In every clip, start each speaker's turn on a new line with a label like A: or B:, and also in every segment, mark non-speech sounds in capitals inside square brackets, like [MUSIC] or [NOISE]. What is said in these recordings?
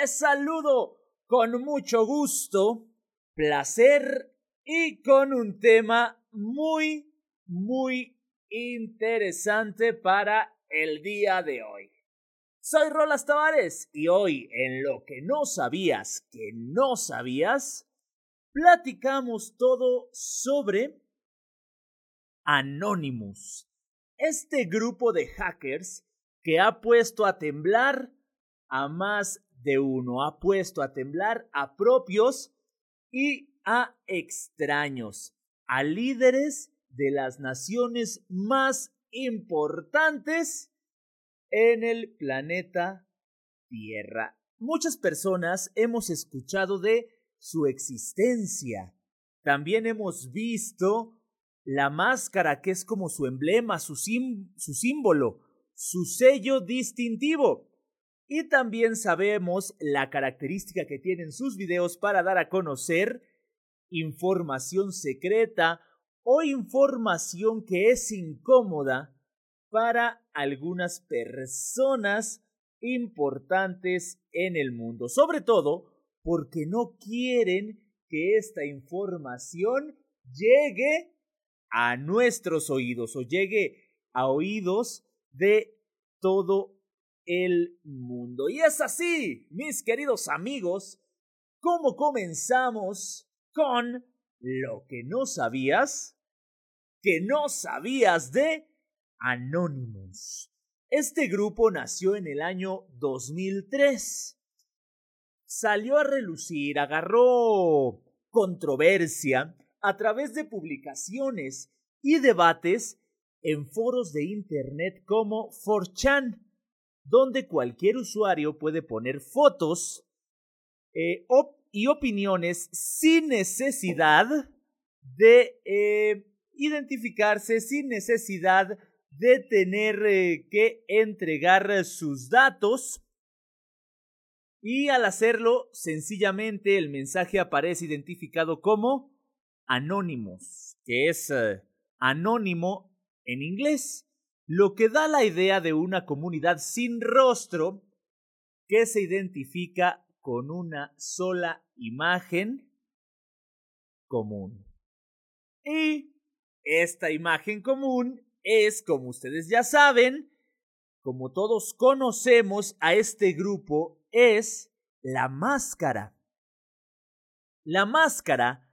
A: les saludo con mucho gusto, placer y con un tema muy, muy interesante para el día de hoy. Soy Rolas Tavares y hoy en lo que no sabías que no sabías, platicamos todo sobre Anonymous, este grupo de hackers que ha puesto a temblar a más de uno, ha puesto a temblar a propios y a extraños, a líderes de las naciones más importantes en el planeta Tierra. Muchas personas hemos escuchado de su existencia. También hemos visto la máscara que es como su emblema, su, su símbolo, su sello distintivo. Y también sabemos la característica que tienen sus videos para dar a conocer información secreta o información que es incómoda para algunas personas importantes en el mundo, sobre todo porque no quieren que esta información llegue a nuestros oídos o llegue a oídos de todo el mundo. Y es así, mis queridos amigos, como comenzamos con lo que no sabías, que no sabías de Anonymous. Este grupo nació en el año 2003. Salió a relucir, agarró controversia a través de publicaciones y debates en foros de Internet como 4chan, donde cualquier usuario puede poner fotos eh, y opiniones sin necesidad de eh, identificarse, sin necesidad de tener eh, que entregar sus datos. Y al hacerlo, sencillamente el mensaje aparece identificado como Anonymous, que es anónimo en inglés lo que da la idea de una comunidad sin rostro que se identifica con una sola imagen común. Y esta imagen común es, como ustedes ya saben, como todos conocemos a este grupo, es la máscara. La máscara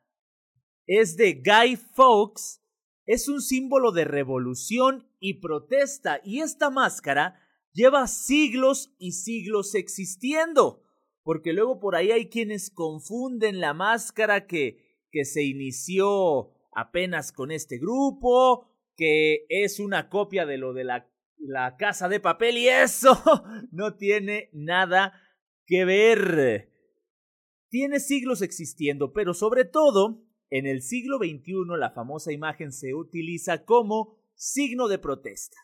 A: es de Guy Fawkes es un símbolo de revolución y protesta y esta máscara lleva siglos y siglos existiendo. Porque luego por ahí hay quienes confunden la máscara que, que se inició apenas con este grupo, que es una copia de lo de la, la casa de papel y eso [LAUGHS] no tiene nada que ver. Tiene siglos existiendo, pero sobre todo en el siglo XXI la famosa imagen se utiliza como signo de protesta.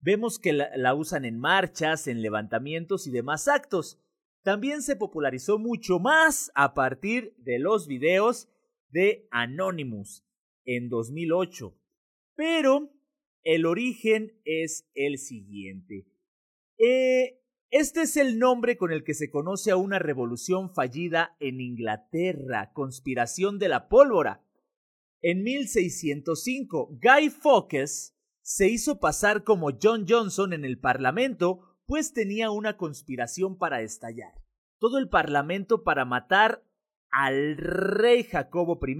A: Vemos que la, usan en marchas, en levantamientos y demás actos. También se popularizó mucho más a partir de los videos de Anonymous en 2008. Pero el origen es el siguiente. Eh, este es el nombre con el que se conoce a una revolución fallida en Inglaterra, conspiración de la pólvora. En 1605, Guy Fawkes se hizo pasar como John Johnson en el Parlamento, pues tenía una conspiración para estallar. Todo el Parlamento para matar al rey Jacobo I,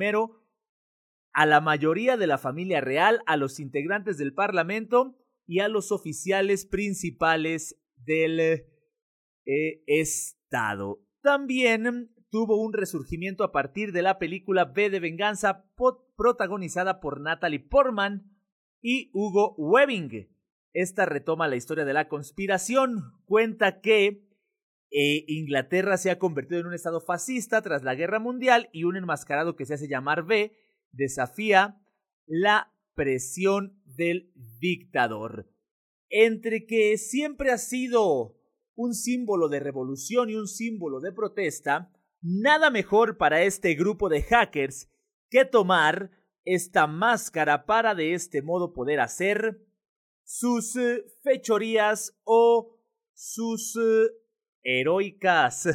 A: a la mayoría de la familia real, a los integrantes del Parlamento y a los oficiales principales del eh, Estado. También tuvo un resurgimiento a partir de la película B de Venganza protagonizada por Natalie Portman y Hugo Webbing. Esta retoma la historia de la conspiración. Cuenta que eh, Inglaterra se ha convertido en un estado fascista tras la guerra mundial y un enmascarado que se hace llamar B desafía la presión del dictador entre que siempre ha sido un símbolo de revolución y un símbolo de protesta, nada mejor para este grupo de hackers que tomar esta máscara para de este modo poder hacer sus eh, fechorías o sus eh, heroicas,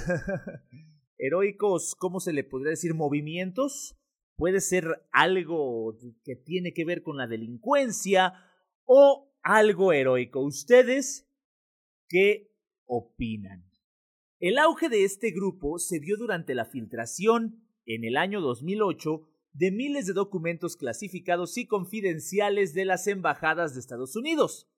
A: [LAUGHS] heroicos, ¿cómo se le podría decir? Movimientos. Puede ser algo que tiene que ver con la delincuencia o algo heroico. ¿Ustedes qué opinan? El auge de este grupo se dio durante la filtración, en el año 2008, de miles de documentos clasificados y confidenciales de las embajadas de Estados Unidos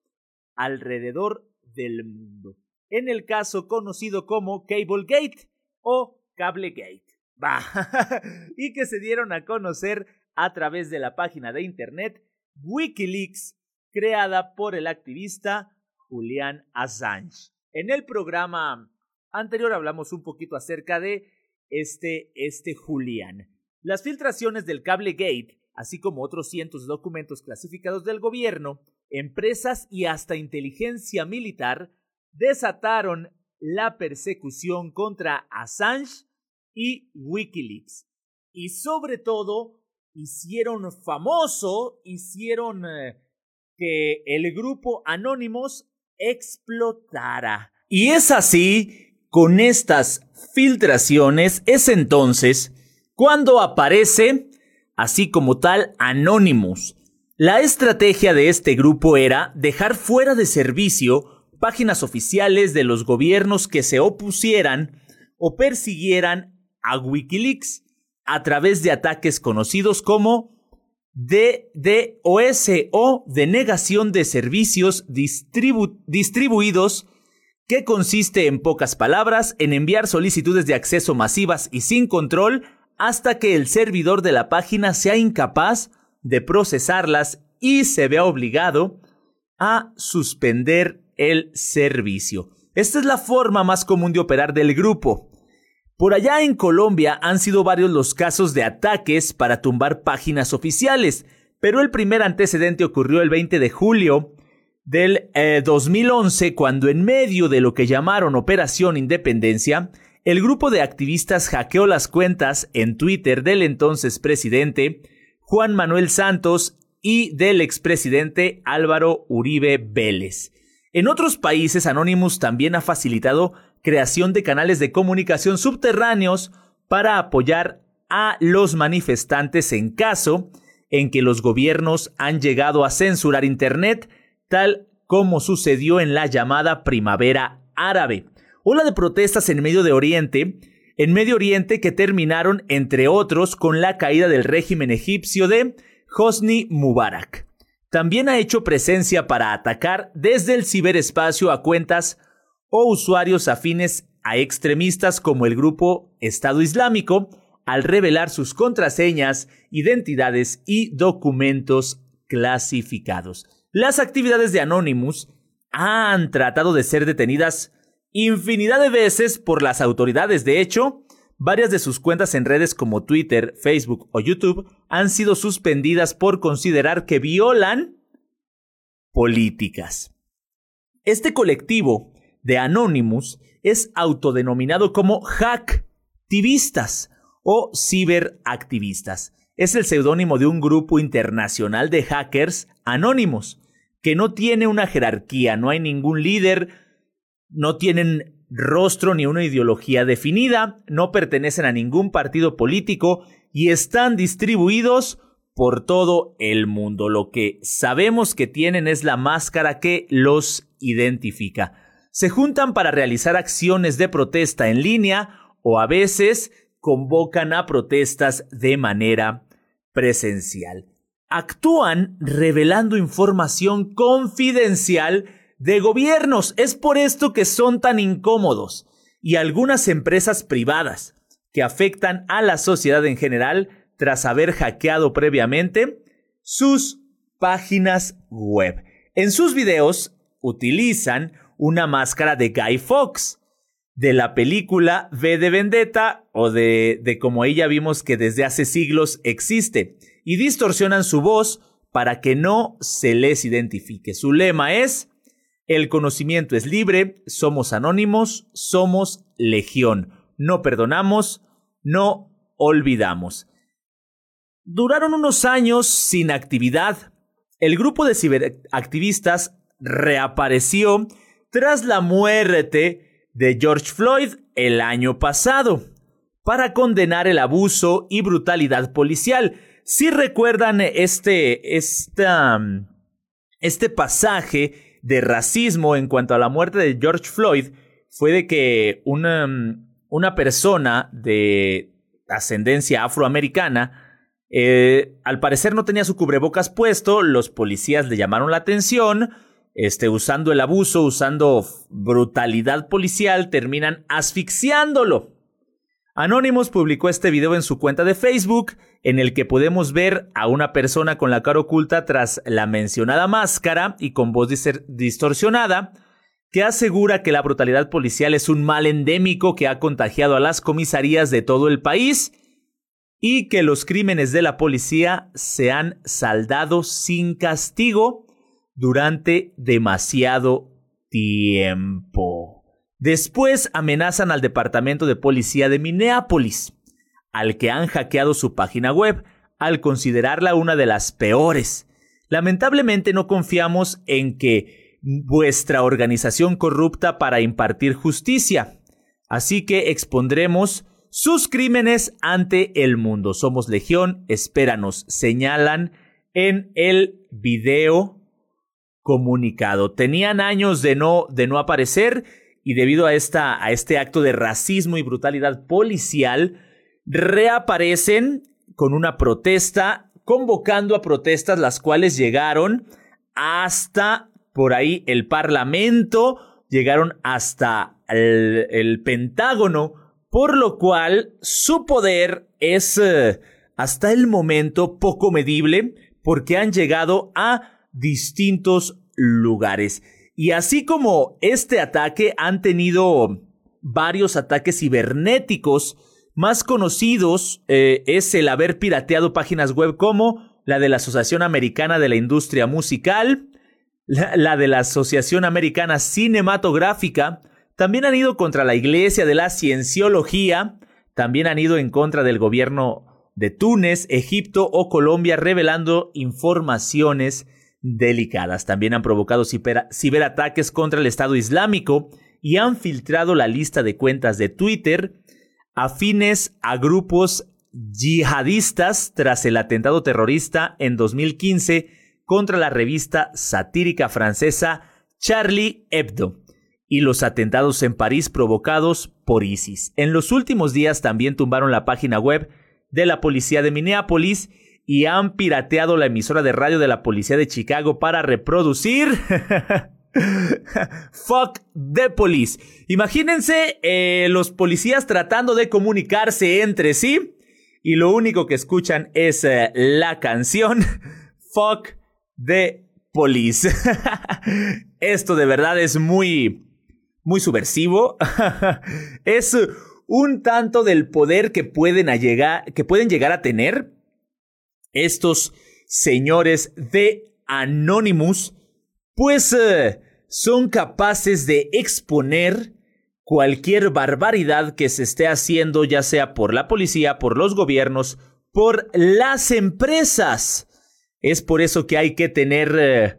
A: alrededor del mundo. En el caso conocido como Cablegate o Cablegate. Bah, [LAUGHS] y que se dieron a conocer a través de la página de internet Wikileaks, creada por el activista Julian Assange. En el programa anterior hablamos un poquito acerca de este, este Julian. Las filtraciones del Cablegate, así como otros cientos de documentos clasificados del gobierno, empresas y hasta inteligencia militar, desataron la persecución contra Assange y Wikileaks. Y sobre todo, hicieron famoso, hicieron eh, que el grupo Anonymous explotara. Y es así, con estas filtraciones, es entonces cuando aparece, así como tal, Anonymous. La estrategia de este grupo era dejar fuera de servicio páginas oficiales de los gobiernos que se opusieran o persiguieran a Wikileaks a través de ataques conocidos como DDoS o denegación de servicios distribuidos que consiste en pocas palabras en enviar solicitudes de acceso masivas y sin control hasta que el servidor de la página sea incapaz de procesarlas y se vea obligado a suspender el servicio. Esta es la forma más común de operar del grupo. Por allá en Colombia han sido varios los casos de ataques para tumbar páginas oficiales, pero el primer antecedente ocurrió el 20 de julio del 2011 eh, cuando en medio de lo que llamaron Operación Independencia, el grupo de activistas hackeó las cuentas en Twitter del entonces presidente Juan Manuel Santos y del expresidente Álvaro Uribe Vélez. En otros países, Anonymous también ha facilitado creación de canales de comunicación subterráneos para apoyar a los manifestantes en caso en que los gobiernos han llegado a censurar Internet, tal como sucedió en la llamada Primavera Árabe ola de protestas en Medio de Oriente, en Medio Oriente que terminaron, entre otros, con la caída del régimen egipcio de Hosni Mubarak. También ha hecho presencia para atacar desde el ciberespacio a cuentas o usuarios afines a extremistas como el grupo Estado Islámico, al revelar sus contraseñas, identidades y documentos clasificados. Las actividades de Anonymous han tratado de ser detenidas infinidad de veces por las autoridades. De hecho, varias de sus cuentas en redes como Twitter, Facebook o YouTube han sido suspendidas por considerar que violan políticas. Este colectivo de Anonymous es autodenominado como hacktivistas o ciberactivistas. Es el seudónimo de un grupo internacional de hackers anónimos, que no tiene una jerarquía, no hay ningún líder, no tienen rostro ni una ideología definida, no pertenecen a ningún partido político y están distribuidos por todo el mundo. Lo que sabemos que tienen es la máscara que los identifica. Se juntan para realizar acciones de protesta en línea o a veces convocan a protestas de manera presencial. Actúan revelando información confidencial de gobiernos. Es por esto que son tan incómodos. Y algunas empresas privadas que afectan a la sociedad en general tras haber hackeado previamente sus páginas web. En sus videos utilizan una máscara de Guy Fox de la película V de Vendetta o de, de como ella vimos que desde hace siglos existe y distorsionan su voz para que no se les identifique. Su lema es el conocimiento es libre, somos anónimos, somos legión. No perdonamos, no olvidamos. Duraron unos años sin actividad. El grupo de ciberactivistas reapareció tras la muerte de George Floyd el año pasado para condenar el abuso y brutalidad policial. Si recuerdan este, este pasaje de racismo en cuanto a la muerte de George Floyd, fue de que una, una persona de ascendencia afroamericana eh, al parecer no tenía su cubrebocas puesto, los policías le llamaron la atención, este, usando el abuso, usando brutalidad policial, terminan asfixiándolo. Anonymous publicó este video en su cuenta de Facebook, en el que podemos ver a una persona con la cara oculta tras la mencionada máscara y con voz distorsionada, que asegura que la brutalidad policial es un mal endémico que ha contagiado a las comisarías de todo el país y que los crímenes de la policía se han saldado sin castigo durante demasiado tiempo. Después amenazan al Departamento de Policía de Minneapolis, al que han hackeado su página web, al considerarla una de las peores. Lamentablemente no confiamos en que vuestra organización corrupta para impartir justicia, así que expondremos sus crímenes ante el mundo. Somos Legión, espéranos, señalan en el video comunicado. Tenían años de no, de no aparecer y debido a, esta, a este acto de racismo y brutalidad policial, reaparecen con una protesta, convocando a protestas las cuales llegaron hasta por ahí el Parlamento, llegaron hasta el Pentágono, por lo cual su poder es eh, hasta el momento poco medible porque han llegado a distintos lugares. Y así como este ataque han tenido varios ataques cibernéticos, más conocidos eh, es el haber pirateado páginas web como la de la Asociación Americana de la Industria Musical, la de la Asociación Americana Cinematográfica, también han ido contra la Iglesia de la Cienciología, también han ido en contra del gobierno de Túnez, Egipto o Colombia, revelando informaciones delicadas. También han provocado ciberataques contra el Estado Islámico y han filtrado la lista de cuentas de Twitter afines a grupos yihadistas tras el atentado terrorista en 2015 contra la revista satírica francesa Charlie Hebdo y los atentados en París provocados por ISIS. En los últimos días también tumbaron la página web de la policía de Minneapolis y han pirateado la emisora de radio de la policía de Chicago para reproducir [LAUGHS] Fuck the police. Imagínense eh, los policías tratando de comunicarse entre sí y lo único que escuchan es eh, la canción [LAUGHS] Fuck the police. [LAUGHS] Esto de verdad es muy muy subversivo. es un tanto del poder que pueden, llegar, que pueden llegar a tener estos señores de Anonymous, pues eh, son capaces de exponer cualquier barbaridad que se esté haciendo, ya sea por la policía, por los gobiernos, por las empresas. Es por eso que hay que tener eh,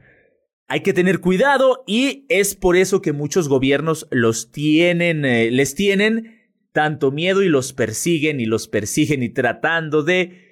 A: hay que tener cuidado y es por eso que muchos gobiernos los tienen, eh, les tienen tanto miedo y los persiguen y los persiguen y tratando de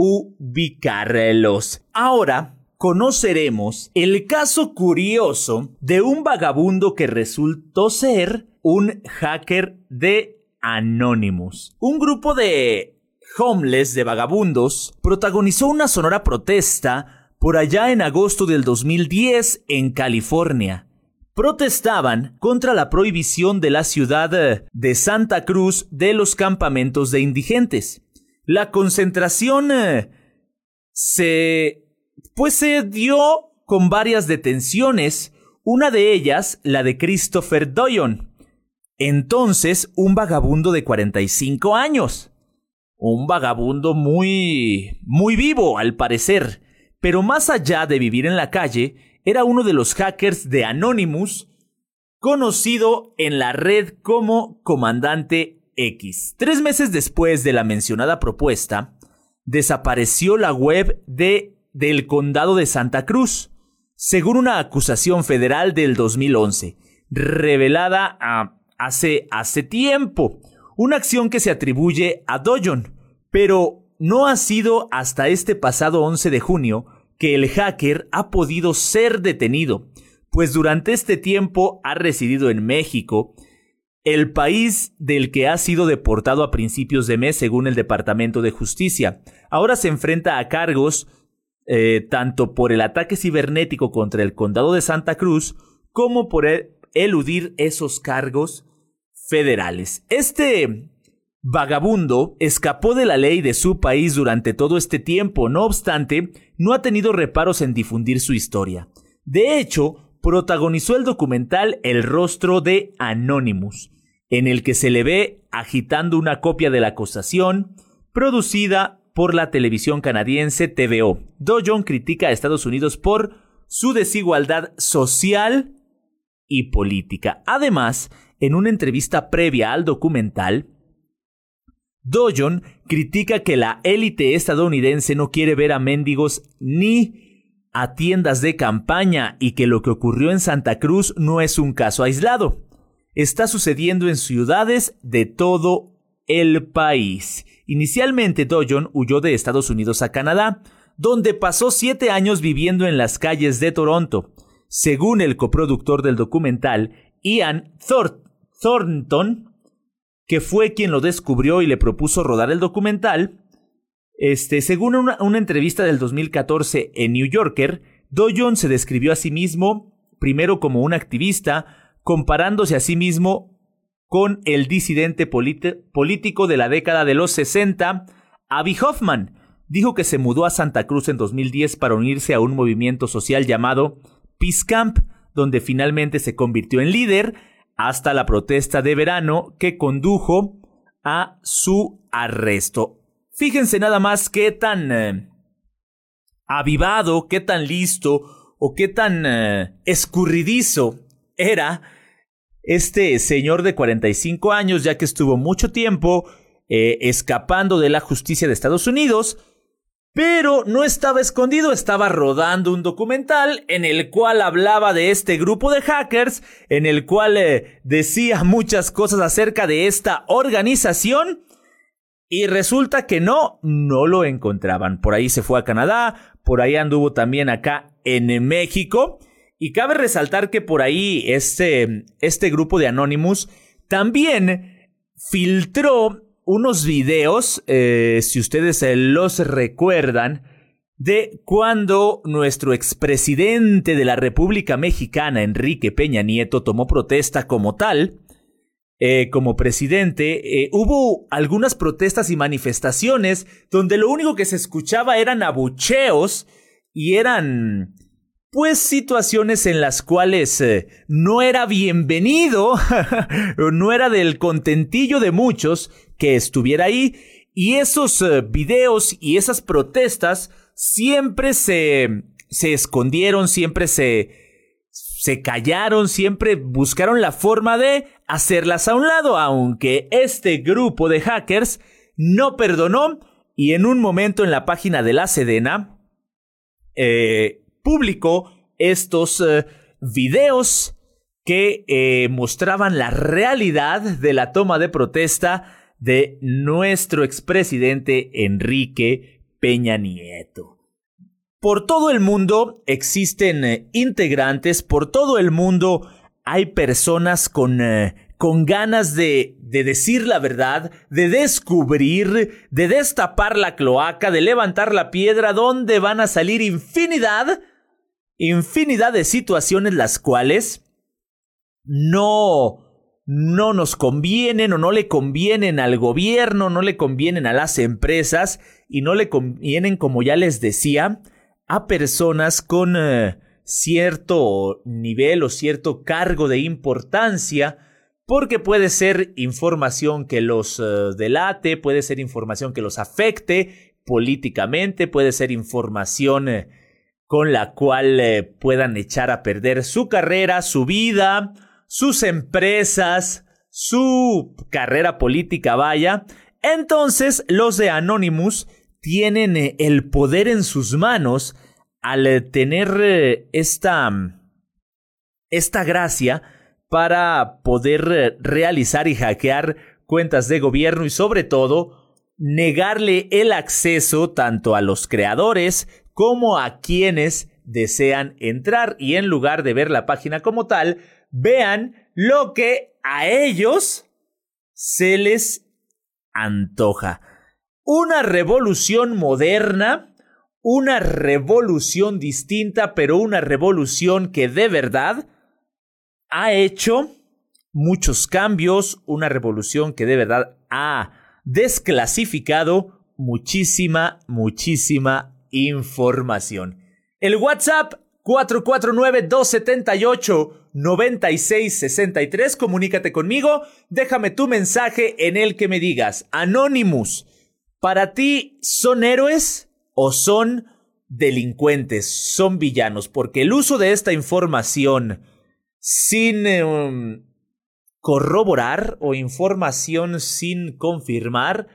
A: ubicarlos. Ahora conoceremos el caso curioso de un vagabundo que resultó ser un hacker de Anonymous. Un grupo de homeless de vagabundos protagonizó una sonora protesta por allá en agosto del 2010 en California. Protestaban contra la prohibición de la ciudad eh, de Santa Cruz de los campamentos de indigentes. La concentración eh, se pues se dio con varias detenciones, una de ellas la de Christopher Doyon, entonces un vagabundo de 45 años. Un vagabundo muy muy vivo al parecer pero más allá de vivir en la calle, era uno de los hackers de Anonymous, conocido en la red como Comandante Tres meses después de la mencionada propuesta, desapareció la web de, del condado de Santa Cruz, según una acusación federal del 2011, revelada hace, hace tiempo. Una acción que se atribuye a Dojon, pero no ha sido hasta este pasado 11 de junio que el hacker ha podido ser detenido, pues durante este tiempo ha residido en México, el país del que ha sido deportado a principios de mes según el Departamento de Justicia. Ahora se enfrenta a cargos eh, tanto por el ataque cibernético contra el condado de Santa Cruz como por eludir esos cargos federales. Este vagabundo escapó de la ley de su país durante todo este tiempo, no obstante, no ha tenido reparos en difundir su historia. De hecho, protagonizó el documental El rostro de Anonymous, en el que se le ve agitando una copia de la acusación, producida por la televisión canadiense TVO. Dojon critica a Estados Unidos por su desigualdad social y política. Además, en una entrevista previa al documental, Dojon critica que la élite estadounidense no quiere ver a mendigos ni a tiendas de campaña y que lo que ocurrió en Santa Cruz no es un caso aislado. Está sucediendo en ciudades de todo el país. Inicialmente Dojon huyó de Estados Unidos a Canadá, donde pasó siete años viviendo en las calles de Toronto. Según el coproductor del documental, Ian Thornton, que fue quien lo descubrió y le propuso rodar el documental, este, según una, una entrevista del 2014 en New Yorker, Dojon se describió a sí mismo primero como un activista, comparándose a sí mismo con el disidente político de la década de los 60, Abby Hoffman. Dijo que se mudó a Santa Cruz en 2010 para unirse a un movimiento social llamado Peace Camp, donde finalmente se convirtió en líder hasta la protesta de verano que condujo a su arresto. Fíjense nada más qué tan eh, avivado, qué tan listo o qué tan eh, escurridizo era este señor de 45 años, ya que estuvo mucho tiempo eh, escapando de la justicia de Estados Unidos pero no estaba escondido, estaba rodando un documental en el cual hablaba de este grupo de hackers, en el cual eh, decía muchas cosas acerca de esta organización. Y resulta que no, no lo encontraban. Por ahí se fue a Canadá, por ahí anduvo también acá en México. Y cabe resaltar que por ahí este, este grupo de Anonymous también filtró unos videos, eh, si ustedes los recuerdan, de cuando nuestro expresidente de la República Mexicana, Enrique Peña Nieto, tomó protesta como tal, eh, como presidente, eh, hubo algunas protestas y manifestaciones donde lo único que se escuchaba eran abucheos y eran pues situaciones en las cuales no era bienvenido, [LAUGHS] no era del contentillo de muchos que estuviera ahí y esos eh, videos y esas protestas siempre se, se escondieron, siempre se, se callaron, siempre buscaron la forma de hacerlas a un lado, aunque este grupo de hackers no perdonó y en un momento en la página de la Sedena eh, publicó estos eh, videos que mostraban la realidad de la toma de protesta de nuestro expresidente Enrique Peña Nieto. Por todo el mundo existen eh, integrantes, por todo el mundo hay personas con, eh, con ganas de, de decir la verdad, de descubrir, de destapar la cloaca, de levantar la piedra, donde van a salir infinidad, infinidad de situaciones las cuales no, no nos convienen o no le convienen al gobierno, no le convienen a las empresas y no le convienen, como ya les decía, a personas con eh, cierto nivel o cierto cargo de importancia, porque puede ser información que los eh, delate, puede ser información que los afecte políticamente, puede ser información eh, con la cual puedan echar a perder su carrera, su vida, sus empresas, su carrera política vaya, entonces los de Anonymous tienen eh, el poder en sus manos al eh, tener eh, esta, esta gracia para poder realizar y hackear cuentas de gobierno y sobre todo negarle el acceso tanto a los creadores como a quienes desean entrar y en lugar de ver la página como tal, vean lo que a ellos se les antoja. Una revolución moderna, una revolución distinta, pero una revolución que de verdad ha hecho muchos cambios, una revolución que de verdad ha desclasificado muchísima, muchísima información. El WhatsApp 449-278-9663. Comunícate conmigo. Déjame tu mensaje en el que me digas, Anonymous, ¿para ti son héroes o son delincuentes? Son villanos. Porque el uso de esta información sin em, corroborar o información sin confirmar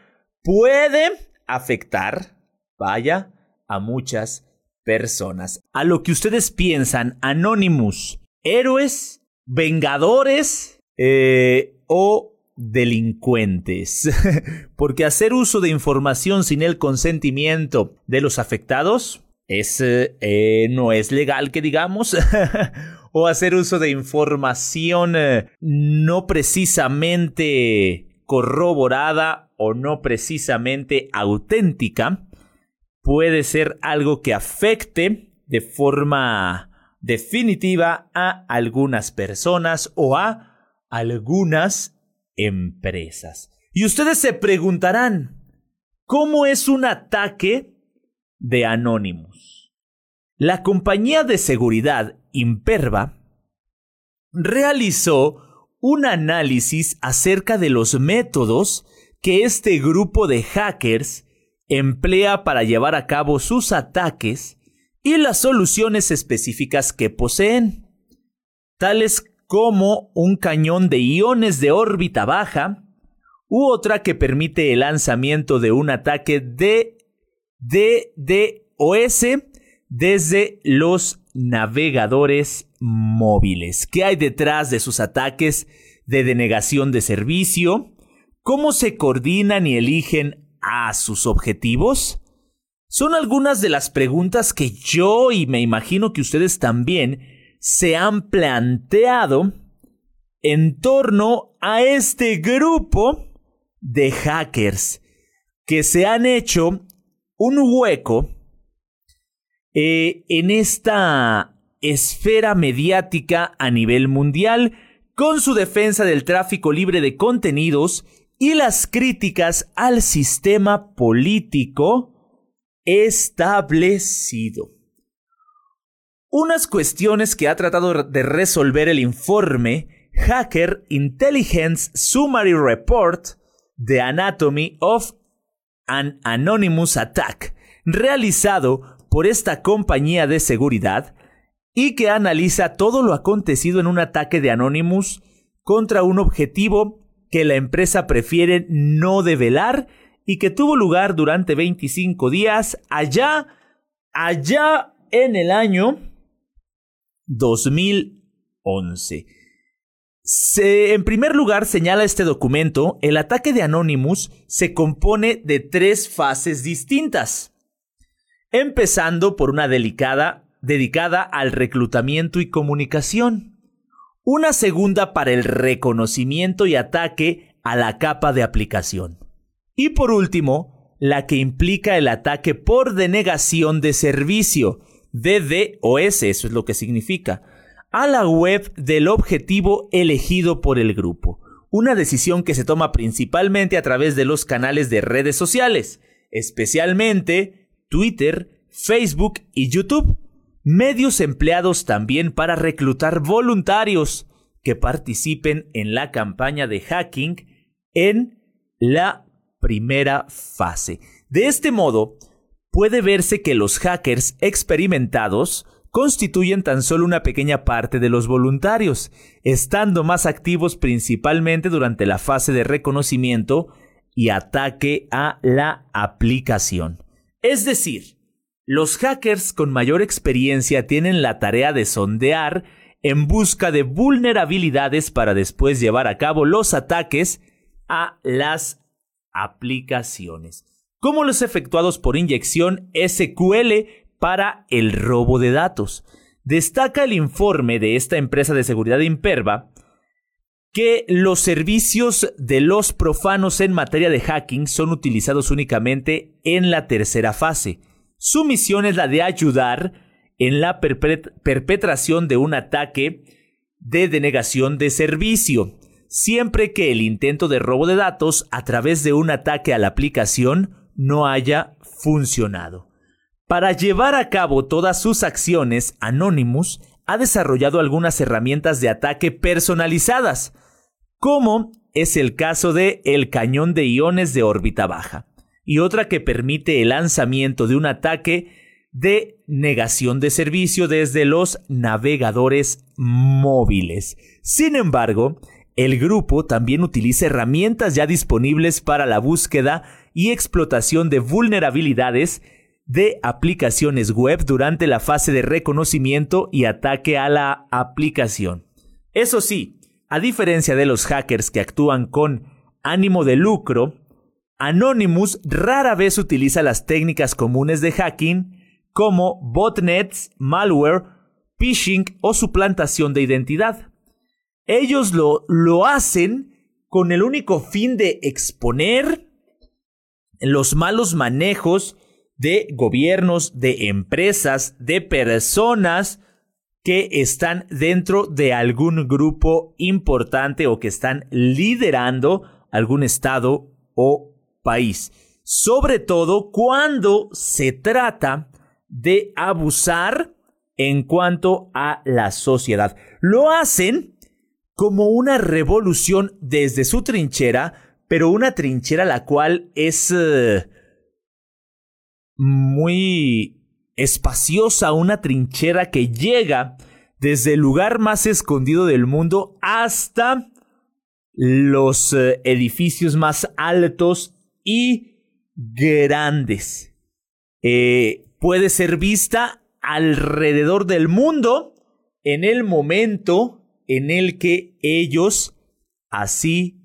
A: puede afectar, vaya, a muchas personas. A lo que ustedes piensan, Anonymous, héroes, vengadores eh, o delincuentes. [LAUGHS] Porque hacer uso de información sin el consentimiento de los afectados es, eh, no es legal que digamos. [LAUGHS] o hacer uso de información eh, no precisamente corroborada o no precisamente auténtica puede ser algo que afecte de forma definitiva a algunas personas o a algunas empresas. Y ustedes se preguntarán, ¿cómo es un ataque de Anonymous? La compañía de seguridad Imperva realizó un análisis acerca de los métodos que este grupo de hackers emplea para llevar a cabo sus ataques y las soluciones específicas que poseen, tales como un cañón de iones de órbita baja u otra que permite el lanzamiento de un ataque de DDoS desde los navegadores móviles. ¿Qué hay detrás de sus ataques de denegación de servicio? ¿Cómo se coordinan y eligen a sus objetivos? Son algunas de las preguntas que yo y me imagino que ustedes también se han planteado en torno a este grupo de hackers que se han hecho un hueco eh, en esta esfera mediática a nivel mundial con su defensa del tráfico libre de contenidos y las críticas al sistema político establecido. Unas cuestiones que ha tratado de resolver el informe Hacker Intelligence Summary Report The Anatomy of an Anonymous Attack, realizado por esta compañía de seguridad y que analiza todo lo acontecido en un ataque de Anonymous contra un objetivo que la empresa prefiere no develar y que tuvo lugar durante 25 días allá, allá en el año 2011. en primer lugar, señala este documento, el ataque de Anonymous se compone de tres fases distintas, empezando por una delicada dedicada al reclutamiento y comunicación una segunda para el reconocimiento y ataque a la capa de aplicación. Y por último, la que implica el ataque por denegación de servicio, DDoS, eso es lo que significa, a la web del objetivo elegido por el grupo. Una decisión que se toma principalmente a través de los canales de redes sociales, especialmente Twitter, Facebook y YouTube medios empleados también para reclutar voluntarios que participen en la campaña de hacking en la primera fase. De este modo, puede verse que los hackers experimentados constituyen tan solo una pequeña parte de los voluntarios, estando más activos principalmente durante la fase de reconocimiento y ataque a la aplicación. Es decir, los hackers con mayor experiencia tienen la tarea de sondear en busca de vulnerabilidades para después llevar a cabo los ataques a las aplicaciones, como los efectuados por inyección SQL para el robo de datos. Destaca el informe de esta empresa de seguridad Imperva que los servicios de los profanos en materia de hacking son utilizados únicamente en la tercera fase. Su misión es la de ayudar en la perpetración de un ataque de denegación de servicio, siempre que el intento de robo de datos a través de un ataque a la aplicación no haya funcionado. Para llevar a cabo todas sus acciones, Anonymous ha desarrollado algunas herramientas de ataque personalizadas, como es el caso de el cañón de iones de órbita baja, y otra que permite el lanzamiento de un ataque de negación de servicio desde los navegadores móviles. Sin embargo, el grupo también utiliza herramientas ya disponibles para la búsqueda y explotación de vulnerabilidades de aplicaciones web durante la fase de reconocimiento y ataque a la aplicación. Eso sí, a diferencia de los hackers que actúan con ánimo de lucro, Anonymous rara vez utiliza las técnicas comunes de hacking como botnets, malware, phishing o suplantación de identidad. Ellos lo, lo hacen con el único fin de exponer los malos manejos de gobiernos, de empresas, de personas que están dentro de algún grupo importante o que están liderando algún estado o país. Sobre todo cuando se trata de abusar en cuanto a la sociedad. Lo hacen como una revolución desde su trinchera, pero una trinchera la cual es eh, muy espaciosa, una trinchera que llega desde el lugar más escondido del mundo hasta los eh, edificios más altos y grandes. Eh, puede ser vista alrededor del mundo en el momento en el que ellos así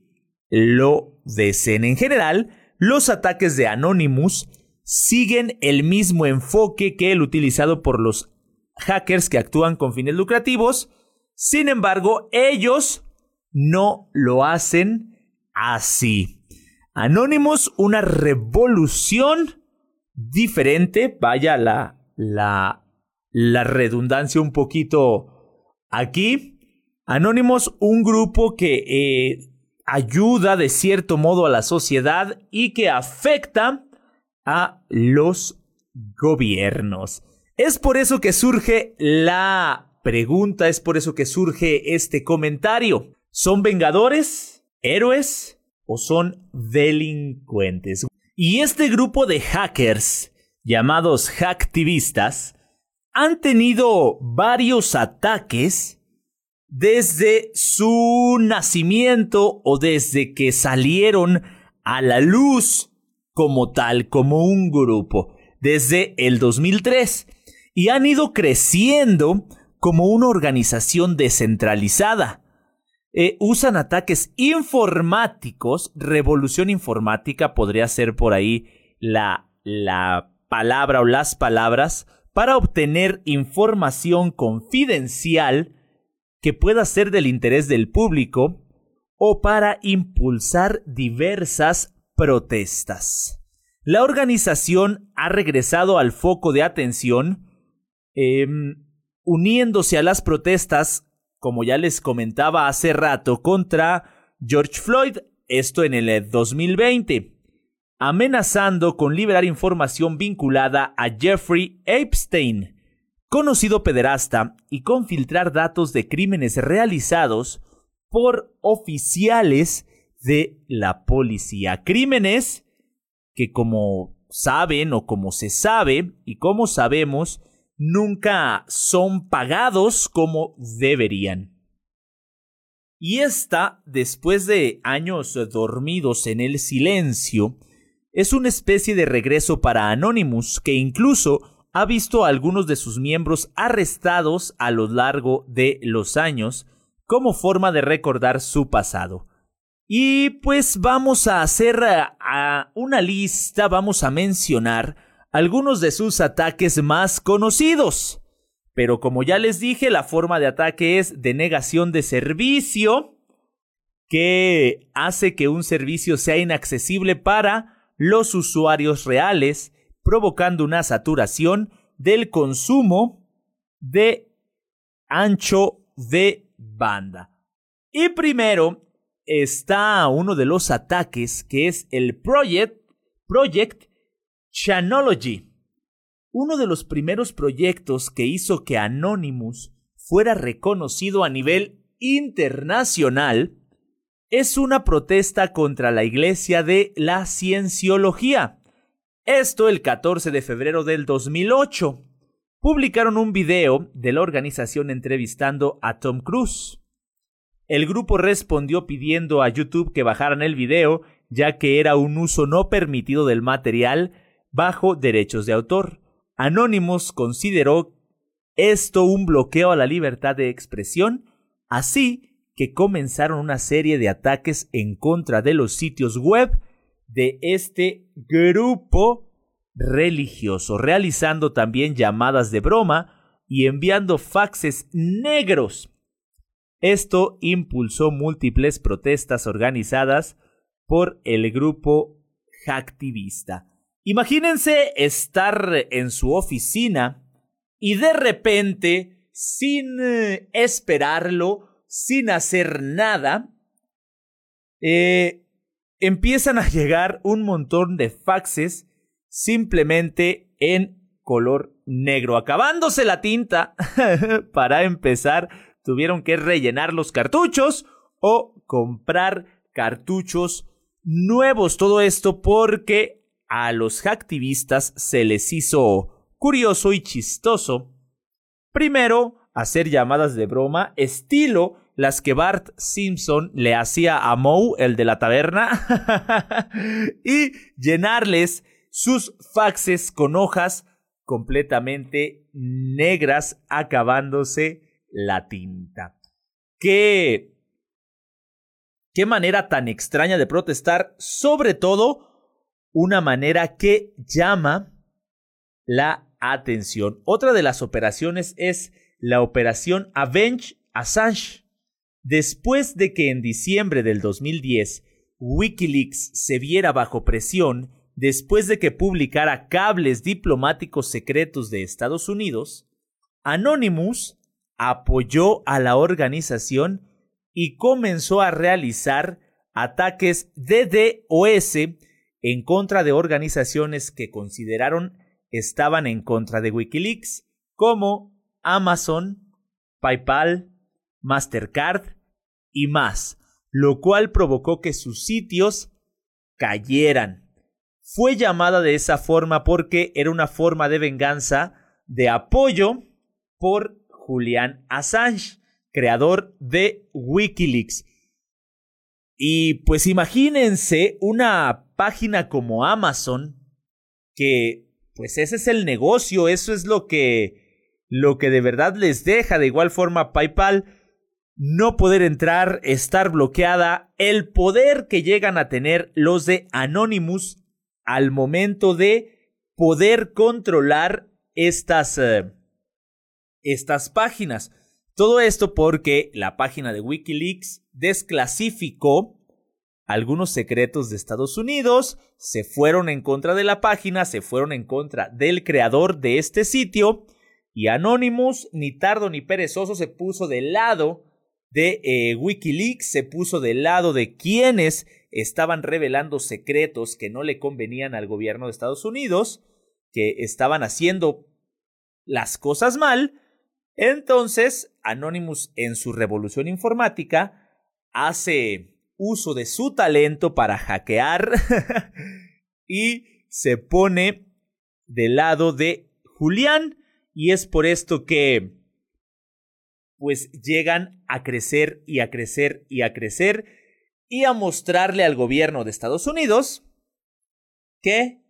A: lo deseen. En general, los ataques de Anonymous siguen el mismo enfoque que el utilizado por los hackers que actúan con fines lucrativos. Sin embargo, ellos no lo hacen así. Anonymous, una revolución diferente, vaya la, la, la redundancia un poquito aquí. Anónimos, un grupo que eh, ayuda de cierto modo a la sociedad y que afecta a los gobiernos. Es por eso que surge la pregunta, es por eso que surge este comentario. ¿Son vengadores, héroes o son delincuentes? Y este grupo de hackers, llamados hacktivistas, han tenido varios ataques desde su nacimiento o desde que salieron a la luz como tal, como un grupo, desde el 2003, y han ido creciendo como una organización descentralizada. Eh, usan ataques informáticos, revolución informática podría ser por ahí la, la palabra o las palabras, para obtener información confidencial que pueda ser del interés del público o para impulsar diversas protestas. La organización ha regresado al foco de atención em, uniéndose a las protestas como ya les comentaba hace rato, contra George Floyd, esto en el 2020, amenazando con liberar información vinculada a Jeffrey Epstein, conocido pederasta, y con filtrar datos de crímenes realizados por oficiales de la policía. Crímenes que como saben o como se sabe y como sabemos, nunca son pagados como deberían. Y esta, después de años dormidos en el silencio, es una especie de regreso para Anonymous que incluso ha visto a algunos de sus miembros arrestados a lo largo de los años como forma de recordar su pasado. Y pues vamos a hacer una lista, vamos a mencionar algunos de sus ataques más conocidos. Pero como ya les dije, la forma de ataque es de negación de servicio, que hace que un servicio sea inaccesible para los usuarios reales, provocando una saturación del consumo de ancho de banda. Y primero está uno de los ataques que es el Project, Project Chanology uno de los primeros proyectos que hizo que Anonymous fuera reconocido a nivel internacional es una protesta contra la Iglesia de la Cienciología. Esto el 14 de febrero del 2008. Publicaron un video de la organización entrevistando a Tom Cruise. El grupo respondió pidiendo a YouTube que bajaran el video, ya que era un uso no permitido del material bajo derechos de autor. Anonymous consideró esto un bloqueo a la libertad de expresión, así que comenzaron una serie de ataques en contra de los sitios web de este grupo religioso, realizando también llamadas de broma y enviando faxes negros. Esto impulsó múltiples protestas organizadas por el grupo hacktivista. Imagínense estar en su oficina y de repente, sin eh, esperarlo, sin hacer nada, eh, empiezan a llegar un montón de faxes simplemente en color negro. Acabándose la tinta, [LAUGHS] para empezar, tuvieron que rellenar los cartuchos o comprar cartuchos nuevos. Todo esto porque a los hacktivistas se les hizo curioso y chistoso. Primero, hacer llamadas de broma, estilo las que Bart Simpson le hacía a Moe, el de la taberna, [LAUGHS] y llenarles sus faxes con hojas completamente negras, acabándose la tinta. ¿Qué, qué manera tan extraña de protestar, sobre todo una manera que llama la atención. Otra de las operaciones es la operación Avenge Assange. Después de que en diciembre del 2010 Wikileaks se viera bajo presión después de que publicara cables diplomáticos secretos de Estados Unidos, Anonymous apoyó a la organización y comenzó a realizar ataques DDoS en contra de organizaciones que consideraron estaban en contra de Wikileaks, como Amazon, PayPal, Mastercard y más, lo cual provocó que sus sitios cayeran. Fue llamada de esa forma porque era una forma de venganza de apoyo por Julian Assange, creador de Wikileaks. Y pues imagínense una página como Amazon, que pues ese es el negocio, eso es lo que lo que de verdad les deja de igual forma PayPal no poder entrar, estar bloqueada, el poder que llegan a tener los de Anonymous al momento de poder controlar estas eh, estas páginas. Todo esto porque la página de Wikileaks desclasificó algunos secretos de Estados Unidos, se fueron en contra de la página, se fueron en contra del creador de este sitio, y Anonymous, ni tardo ni perezoso, se puso del lado de eh, Wikileaks, se puso del lado de quienes estaban revelando secretos que no le convenían al gobierno de Estados Unidos, que estaban haciendo las cosas mal. Entonces, Anonymous en su revolución informática hace uso de su talento para hackear [LAUGHS] y se pone del lado de Julián. Y es por esto que pues llegan a crecer y a crecer y a crecer y a mostrarle al gobierno de Estados Unidos que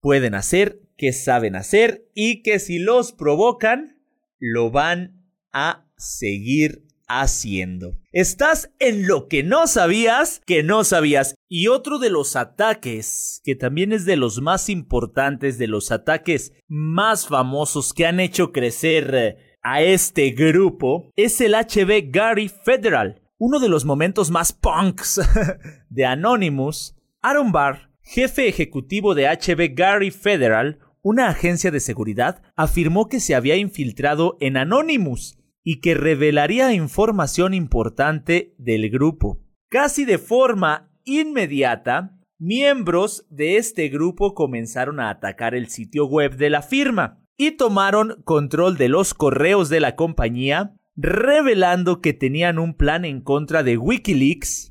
A: pueden hacer, que saben hacer y que si los provocan, lo van a seguir haciendo. Estás en lo que no sabías que no sabías. Y otro de los ataques, que también es de los más importantes, de los ataques más famosos que han hecho crecer eh, a este grupo, es el HB Gary Federal. Uno de los momentos más punks [LAUGHS] de Anonymous, Aaron Barr, jefe ejecutivo de HB Gary Federal, una agencia de seguridad, afirmó que se había infiltrado en Anonymous y que revelaría información importante del grupo. Casi de forma inmediata, miembros de este grupo comenzaron a atacar el sitio web de la firma y tomaron control de los correos de la compañía, revelando que tenían un plan en contra de Wikileaks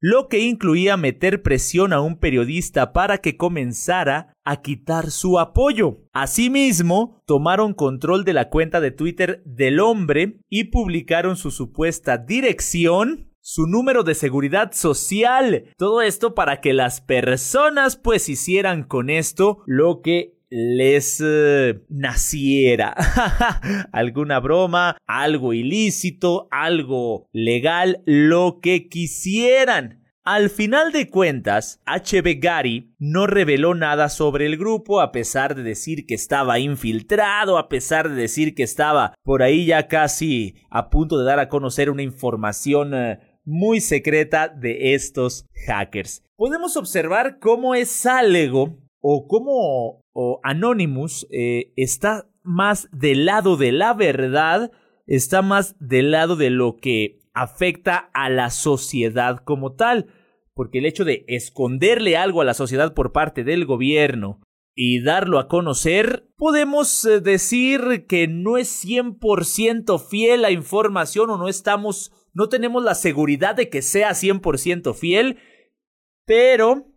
A: lo que incluía meter presión a un periodista para que comenzara a quitar su apoyo. Asimismo, tomaron control de la cuenta de Twitter del hombre y publicaron su supuesta dirección su número de seguridad social. Todo esto para que las personas pues hicieran con esto lo que les eh, naciera [LAUGHS] alguna broma, algo ilícito, algo legal, lo que quisieran. Al final de cuentas, HB Gary no reveló nada sobre el grupo a pesar de decir que estaba infiltrado, a pesar de decir que estaba por ahí ya casi a punto de dar a conocer una información eh, muy secreta de estos hackers. Podemos observar cómo es algo o cómo Anonymous eh, está más del lado de la verdad, está más del lado de lo que afecta a la sociedad como tal, porque el hecho de esconderle algo a la sociedad por parte del gobierno y darlo a conocer, podemos eh, decir que no es 100% fiel la información o no estamos, no tenemos la seguridad de que sea 100% fiel, pero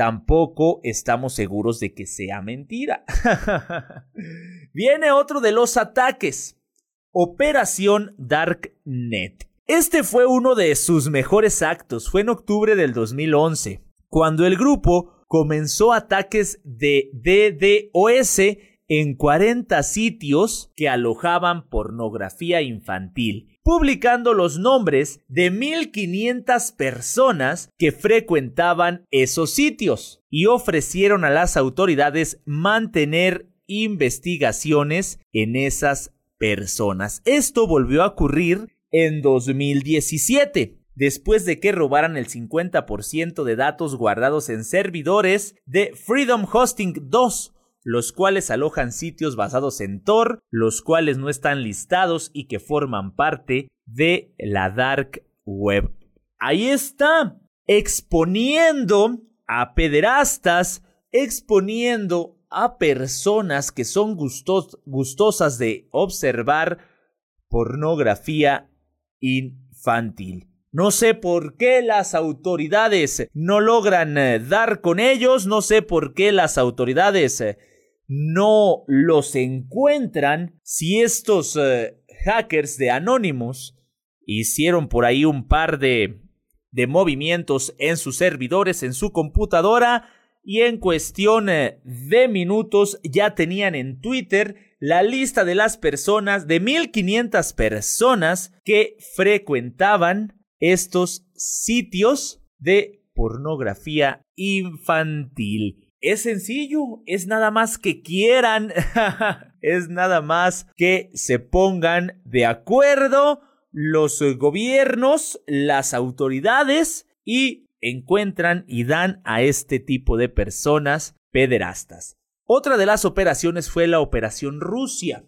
A: tampoco estamos seguros de que sea mentira. [LAUGHS] Viene otro de los ataques. Operación Darknet. Este fue uno de sus mejores actos. Fue en octubre del 2011, cuando el grupo comenzó ataques de DDoS en 40 sitios que alojaban pornografía infantil, publicando los nombres de 1.500 personas que frecuentaban esos sitios y ofrecieron a las autoridades mantener investigaciones en esas personas. Esto volvió a ocurrir en 2017 después de que robaran el 50% de datos guardados en servidores de Freedom Hosting 2, los cuales alojan sitios basados en Tor, los cuales no están listados y que forman parte de la Dark Web. Ahí está, exponiendo a pederastas, exponiendo a personas que son gustosas de observar pornografía infantil. No sé por qué las autoridades no logran eh, dar con ellos, no sé por qué las autoridades eh, no los encuentran si estos eh, hackers de Anonymous hicieron por ahí un par de, de movimientos en sus servidores, en su computadora, y en cuestión eh, de minutos ya tenían en Twitter la lista de las personas, de 1500 personas que frecuentaban estos sitios de pornografía infantil. Es sencillo, es nada más que quieran, [LAUGHS] es nada más que se pongan de acuerdo los gobiernos, las autoridades y encuentran y dan a este tipo de personas pederastas. Otra de las operaciones fue la Operación Rusia.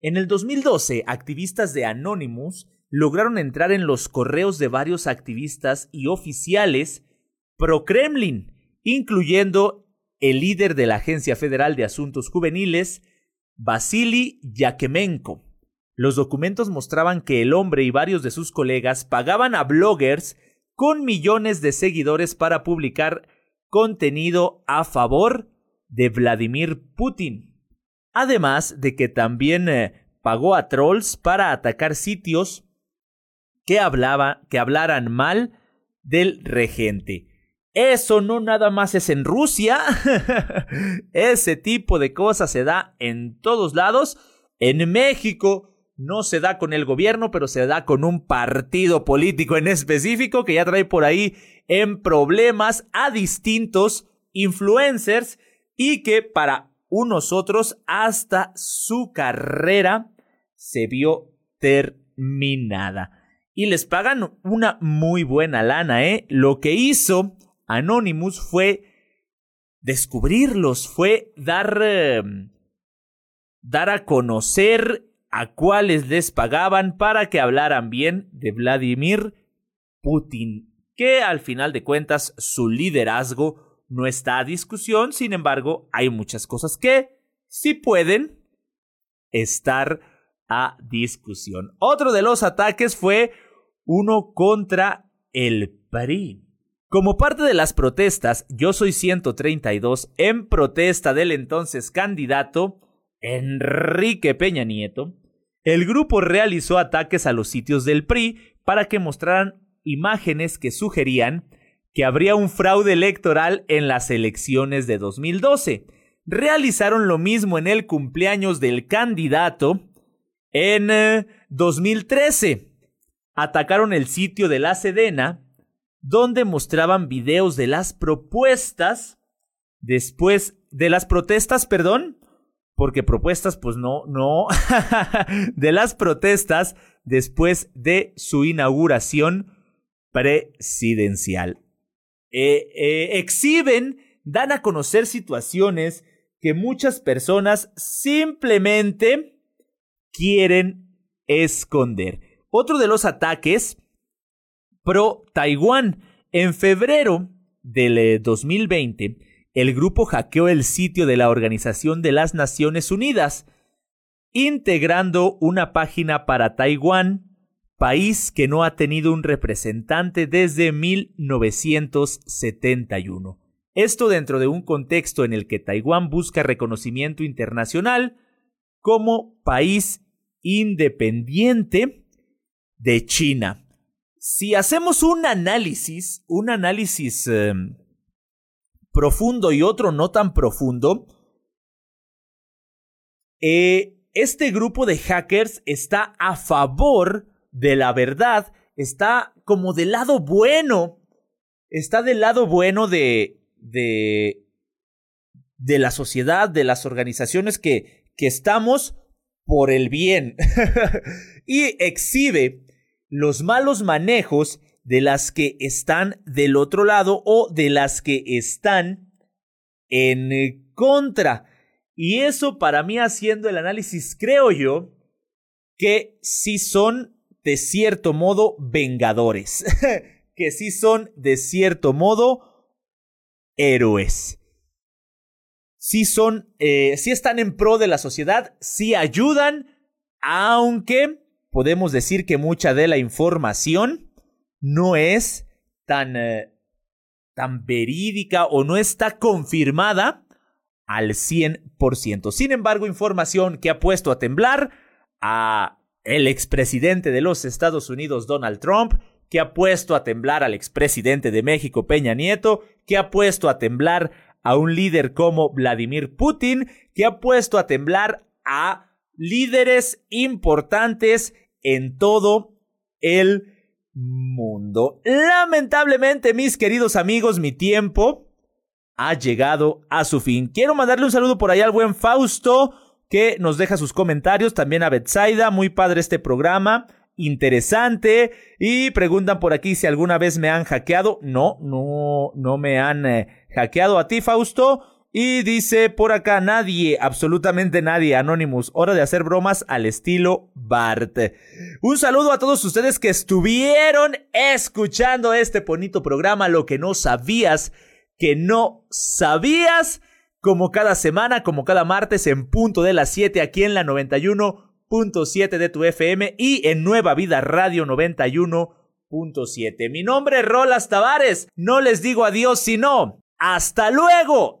A: En el 2012, activistas de Anonymous lograron entrar en los correos de varios activistas y oficiales pro-Kremlin, incluyendo el líder de la Agencia Federal de Asuntos Juveniles, Vasily Yakemenko. Los documentos mostraban que el hombre y varios de sus colegas pagaban a bloggers con millones de seguidores para publicar contenido a favor de Vladimir Putin. Además de que también eh, pagó a trolls para atacar sitios que, hablaba, que hablaran mal del regente. Eso no nada más es en Rusia. [LAUGHS] Ese tipo de cosas se da en todos lados. En México no se da con el gobierno, pero se da con un partido político en específico que ya trae por ahí en problemas a distintos influencers y que para unos otros hasta su carrera se vio terminada. Y les pagan una muy buena lana, ¿eh? Lo que hizo Anonymous fue descubrirlos, fue dar, em, dar a conocer a cuáles les pagaban para que hablaran bien de Vladimir Putin, que al final de cuentas su liderazgo no está a discusión, sin embargo hay muchas cosas que sí pueden estar a discusión. Otro de los ataques fue uno contra el PRI. Como parte de las protestas, yo soy 132 en protesta del entonces candidato Enrique Peña Nieto, el grupo realizó ataques a los sitios del PRI para que mostraran imágenes que sugerían que habría un fraude electoral en las elecciones de 2012. Realizaron lo mismo en el cumpleaños del candidato en 2013. Eh, Atacaron el sitio de la Sedena, donde mostraban videos de las propuestas después de las protestas, perdón, porque propuestas, pues no, no, [LAUGHS] de las protestas después de su inauguración presidencial. Eh, eh, exhiben, dan a conocer situaciones que muchas personas simplemente quieren esconder. Otro de los ataques pro Taiwán. En febrero del 2020, el grupo hackeó el sitio de la Organización de las Naciones Unidas, integrando una página para Taiwán, país que no ha tenido un representante desde 1971. Esto dentro de un contexto en el que Taiwán busca reconocimiento internacional como país independiente de China. Si hacemos un análisis, un análisis em, profundo y otro no tan profundo, eh, este grupo de hackers está a favor de la verdad, está como del lado bueno, está del lado bueno de, de, de la sociedad, de las organizaciones que, que estamos por el bien. [LAUGHS] Y exhibe los malos manejos de las que están del otro lado o de las que están en contra. Y eso para mí haciendo el análisis creo yo que sí son de cierto modo vengadores, [LAUGHS] que sí son de cierto modo héroes. Sí son, eh, sí están en pro de la sociedad, sí ayudan, aunque podemos decir que mucha de la información no es tan, eh, tan verídica o no está confirmada al 100%. Sin embargo, información que ha puesto a temblar a el expresidente de los Estados Unidos, Donald Trump, que ha puesto a temblar al expresidente de México, Peña Nieto, que ha puesto a temblar a un líder como Vladimir Putin, que ha puesto a temblar a líderes importantes en todo el mundo. Lamentablemente, mis queridos amigos, mi tiempo ha llegado a su fin. Quiero mandarle un saludo por allá al buen Fausto, que nos deja sus comentarios, también a Betsaida, muy padre este programa, interesante, y preguntan por aquí si alguna vez me han hackeado. No, no, no me han eh, hackeado a ti, Fausto. Y dice por acá nadie, absolutamente nadie, Anonymous, hora de hacer bromas al estilo Bart. Un saludo a todos ustedes que estuvieron escuchando este bonito programa, lo que no sabías, que no sabías, como cada semana, como cada martes en punto de las 7 aquí en la 91.7 de tu FM y en Nueva Vida Radio 91.7. Mi nombre es Rolas Tavares, no les digo adiós sino hasta luego